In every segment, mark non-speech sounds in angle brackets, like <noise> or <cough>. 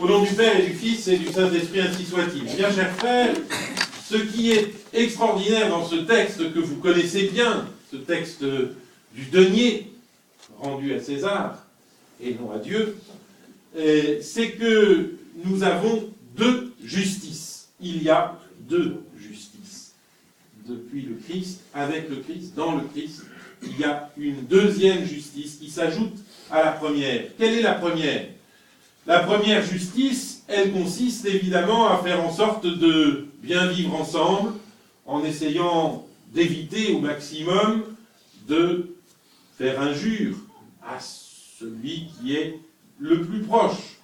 Au nom du Père et du Fils et du Saint-Esprit, ainsi soit-il. Bien, chers frères, ce qui est extraordinaire dans ce texte que vous connaissez bien, ce texte du denier rendu à César et non à Dieu, euh, c'est que nous avons deux justices. Il y a deux justices. Depuis le Christ, avec le Christ, dans le Christ, il y a une deuxième justice qui s'ajoute à la première. Quelle est la première? La première justice, elle consiste évidemment à faire en sorte de bien vivre ensemble en essayant d'éviter au maximum de faire injure à celui qui est le plus proche.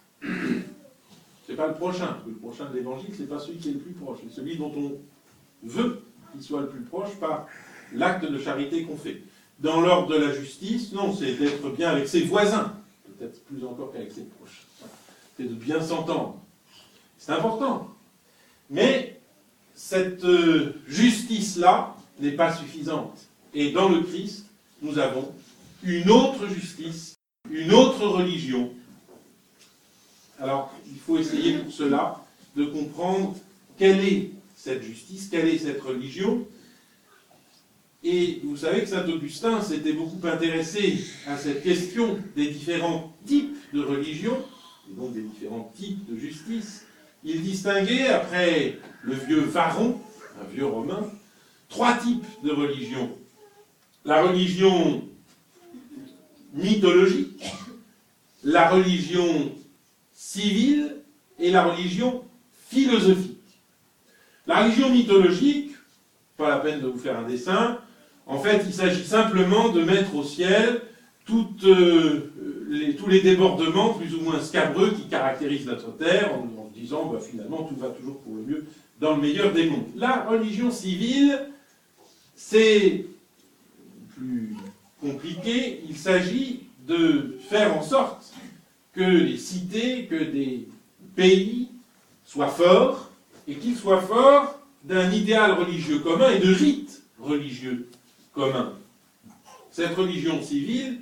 C'est pas le prochain. Le prochain de l'évangile, c'est pas celui qui est le plus proche. C'est celui dont on veut qu'il soit le plus proche par l'acte de charité qu'on fait. Dans l'ordre de la justice, non, c'est d'être bien avec ses voisins, peut-être plus encore qu'avec ses proches. C'est de bien s'entendre. C'est important. Mais cette euh, justice-là n'est pas suffisante. Et dans le Christ, nous avons une autre justice, une autre religion. Alors, il faut essayer pour cela de comprendre quelle est cette justice, quelle est cette religion, et vous savez que Saint Augustin s'était beaucoup intéressé à cette question des différents types de religion, donc des différents types de justice. Il distinguait, après le vieux Varon, un vieux romain, trois types de religion. La religion mythologique, la religion civile et la religion philosophique. La religion mythologique, pas la peine de vous faire un dessin, en fait, il s'agit simplement de mettre au ciel toutes, euh, tous les débordements plus ou moins scabreux qui caractérisent notre terre, en, disant bah, finalement tout va toujours pour le mieux dans le meilleur des mondes. La religion civile, c'est plus compliqué. Il s'agit de faire en sorte que les cités, que des pays soient forts, et qu'ils soient forts d'un idéal religieux commun et de rites religieux commun. Cette religion civile,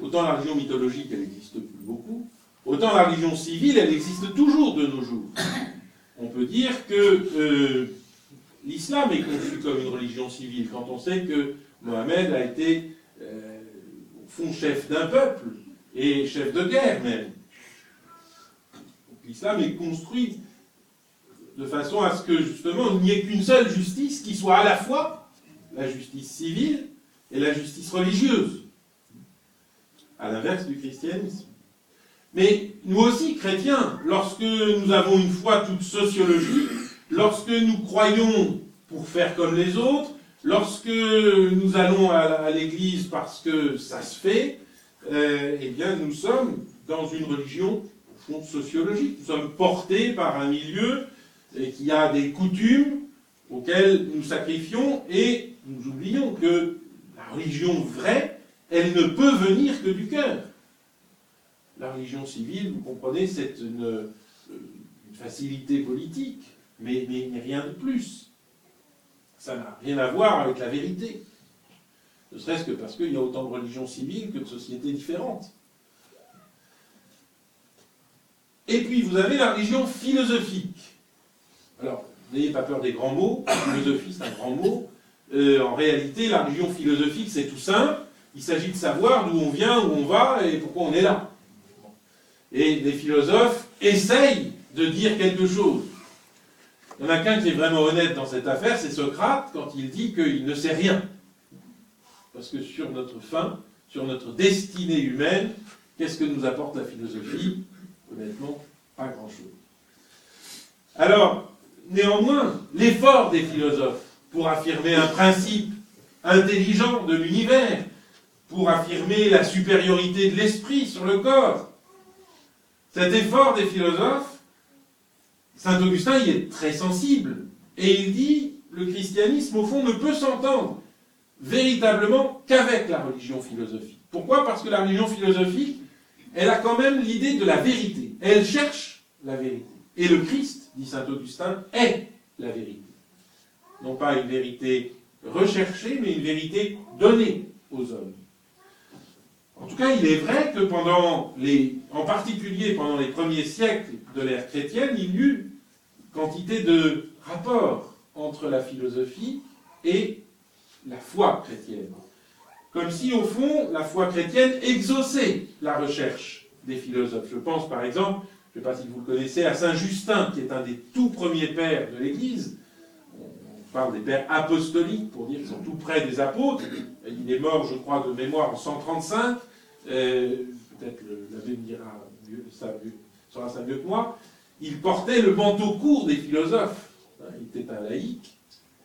autant la religion mythologique, elle n'existe plus beaucoup, autant la religion civile, elle existe toujours de nos jours. On peut dire que euh, l'islam est conçu comme une religion civile, quand on sait que Mohamed a été, euh, au fond, chef d'un peuple, et chef de guerre même. L'islam est construit de façon à ce que, justement, il n'y ait qu'une seule justice qui soit à la fois la justice civile et la justice religieuse, à l'inverse du christianisme. Mais nous aussi, chrétiens, lorsque nous avons une foi toute sociologique, lorsque nous croyons pour faire comme les autres, lorsque nous allons à l'église parce que ça se fait, euh, eh bien nous sommes dans une religion au fond sociologique. Nous sommes portés par un milieu qui a des coutumes auxquelles nous sacrifions et nous oublions que la religion vraie, elle ne peut venir que du cœur. La religion civile, vous comprenez, c'est une, euh, facilité politique, mais, mais, rien de plus. Ça n'a rien à voir avec la vérité. Ne serait-ce que parce qu'il y a autant de religions civiles que de sociétés différentes. Et puis vous avez la religion philosophique. Alors, n'ayez pas peur des grands mots, philosophie c'est un grand mot, euh, en réalité, la religion philosophique, c'est tout simple. Il s'agit de savoir d'où on vient, où on va et pourquoi on est là. Et les philosophes essayent de dire quelque chose. Il n'y en a qu'un qui est vraiment honnête dans cette affaire, c'est Socrate, quand il dit qu'il ne sait rien. Parce que sur notre fin, sur notre destinée humaine, qu'est-ce que nous apporte la philosophie? Honnêtement, pas grand-chose. Alors, néanmoins, l'effort des philosophes, pour affirmer un principe intelligent de l'univers, pour affirmer la supériorité de l'esprit sur le corps. Cet effort des philosophes, Saint Augustin y est très sensible, et il dit, le christianisme, au fond, ne peut s'entendre véritablement qu'avec la religion philosophique. Pourquoi? Parce que la religion philosophique, elle a quand même l'idée de la vérité. Elle cherche la vérité. Et le Christ, dit Saint Augustin, est la vérité non pas une vérité recherchée, mais une vérité donnée aux hommes. En tout cas, il est vrai que pendant les, en particulier pendant les premiers siècles de l'ère chrétienne, il y eut quantité de rapports entre la philosophie et la foi chrétienne. Comme si, au fond, la foi chrétienne exauçait la recherche des philosophes. Je pense, par exemple, je ne sais pas si vous le connaissez, à Saint Justin, qui est un des tout premiers pères de l'Église. On parle des pères apostoliques, pour dire qu'ils sont tout près des apôtres. Il est mort, je crois, de mémoire en 135. Euh, peut-être l'abbé me dira ça, sera ça mieux que moi. Il portait le manteau court des philosophes. Hein, il était un laïc,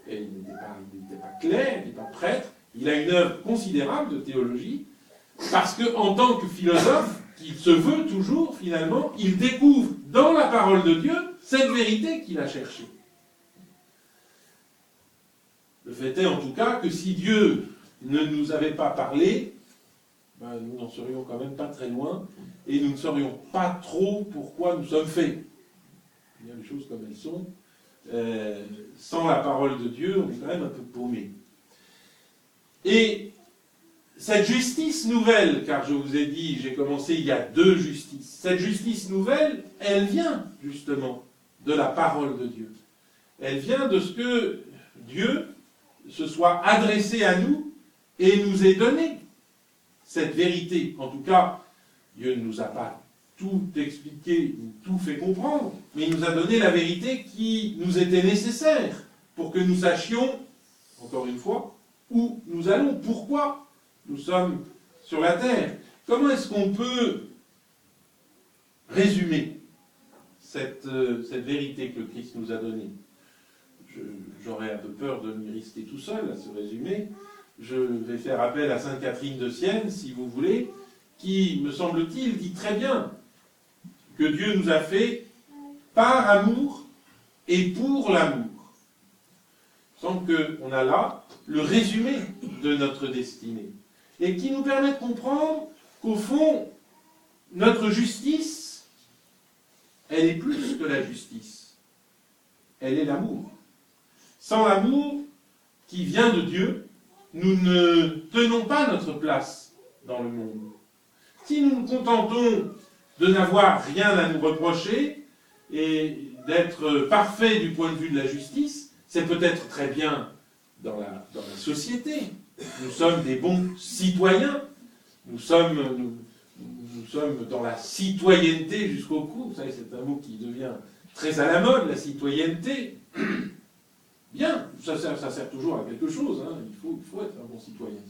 et il n'était pas, pas, clair, il n'était pas prêtre. Il a une œuvre considérable de théologie, parce qu'en tant que philosophe, qu'il se veut toujours, finalement, il découvre dans la parole de Dieu cette vérité qu'il a cherchée. Le fait est en tout cas que si Dieu ne nous avait pas parlé, ben, nous n'en serions quand même pas très loin, et nous ne saurions pas trop pourquoi nous sommes faits. Il y a les choses comme elles sont. Euh, sans la parole de Dieu, on est quand même un peu paumé. Et cette justice nouvelle, car je vous ai dit, j'ai commencé il y a deux justices, cette justice nouvelle, elle vient justement de la parole de Dieu. Elle vient de ce que Dieu se soit adressé à nous et nous ait donné cette vérité. En tout cas, Dieu ne nous a pas tout expliqué, tout fait comprendre, mais il nous a donné la vérité qui nous était nécessaire pour que nous sachions, encore une fois, où nous allons, pourquoi nous sommes sur la terre. Comment est-ce qu'on peut résumer cette, euh, vérité que Christ nous a donnée? J'aurais un peu peur de m'y rester tout seul à ce résumé je vais faire appel à Sainte Catherine de Sienne, si vous voulez, qui, me semble-t-il, dit très bien que Dieu nous a fait par amour et pour l'amour. Il semble qu'on a là le résumé de notre destinée, et qui nous permet de comprendre qu'au fond, notre justice, elle est plus que la justice. Elle est l'amour. Sans l'amour qui vient de Dieu, nous ne tenons pas notre place dans le monde. Si nous nous contentons de n'avoir rien à nous reprocher et d'être parfaits du point de vue de la justice, c'est peut-être très bien dans la, société. Nous sommes des bons citoyens. Nous sommes, dans la citoyenneté jusqu'au cou. C'est un mot qui devient très à la mode, la citoyenneté. Ça sert, ça sert toujours à quelque chose, hein. il, faut, il, faut, être un bon citoyen.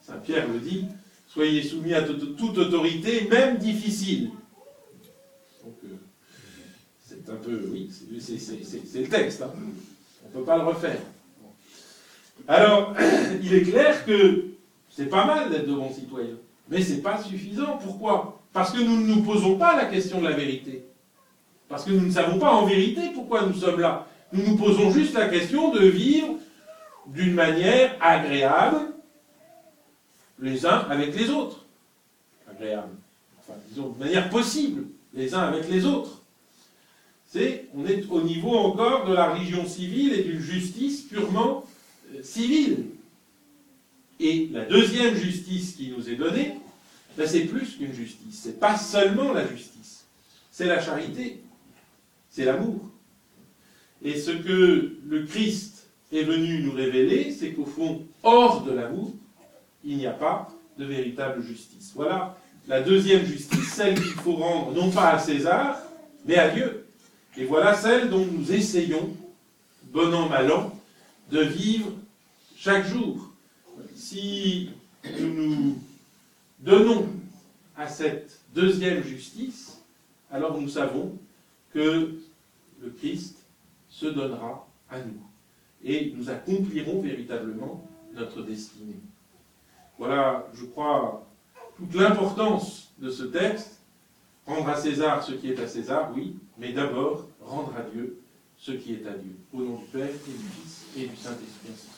Saint Pierre le dit, soyez soumis à toute autorité, même difficile. Donc, euh, c'est un peu, oui, c'est le texte, hein. on ne peut pas le refaire. Alors, <coughs> il est clair que c'est pas mal d'être de bons citoyens, mais c'est pas suffisant. Pourquoi? Parce que nous ne nous posons pas la question de la vérité. Parce que nous ne savons pas en vérité pourquoi nous sommes là. Nous nous posons juste la question de vivre d'une manière agréable les uns avec les autres. Agréable. Enfin, disons, de manière possible les uns avec les autres. C'est, on est au niveau encore de la religion civile et d'une justice purement euh, civile. Et la deuxième justice qui nous est donnée, ben, c'est plus qu'une justice. C'est pas seulement la justice. C'est la charité. C'est l'amour. Et ce que le Christ est venu nous révéler, c'est qu'au fond, hors de l'amour, il n'y a pas de véritable justice. Voilà la deuxième justice, celle qu'il faut rendre non pas à César, mais à Dieu. Et voilà celle dont nous essayons, bon an, mal an, de vivre chaque jour. Si nous nous donnons à cette deuxième justice, alors nous savons que le Christ se donnera à nous. Et nous accomplirons véritablement notre destinée. Voilà, je crois, toute l'importance de ce texte. Rendre à César ce qui est à César, oui, mais d'abord rendre à Dieu ce qui est à Dieu. Au nom du Père et du Fils et du Saint-Esprit.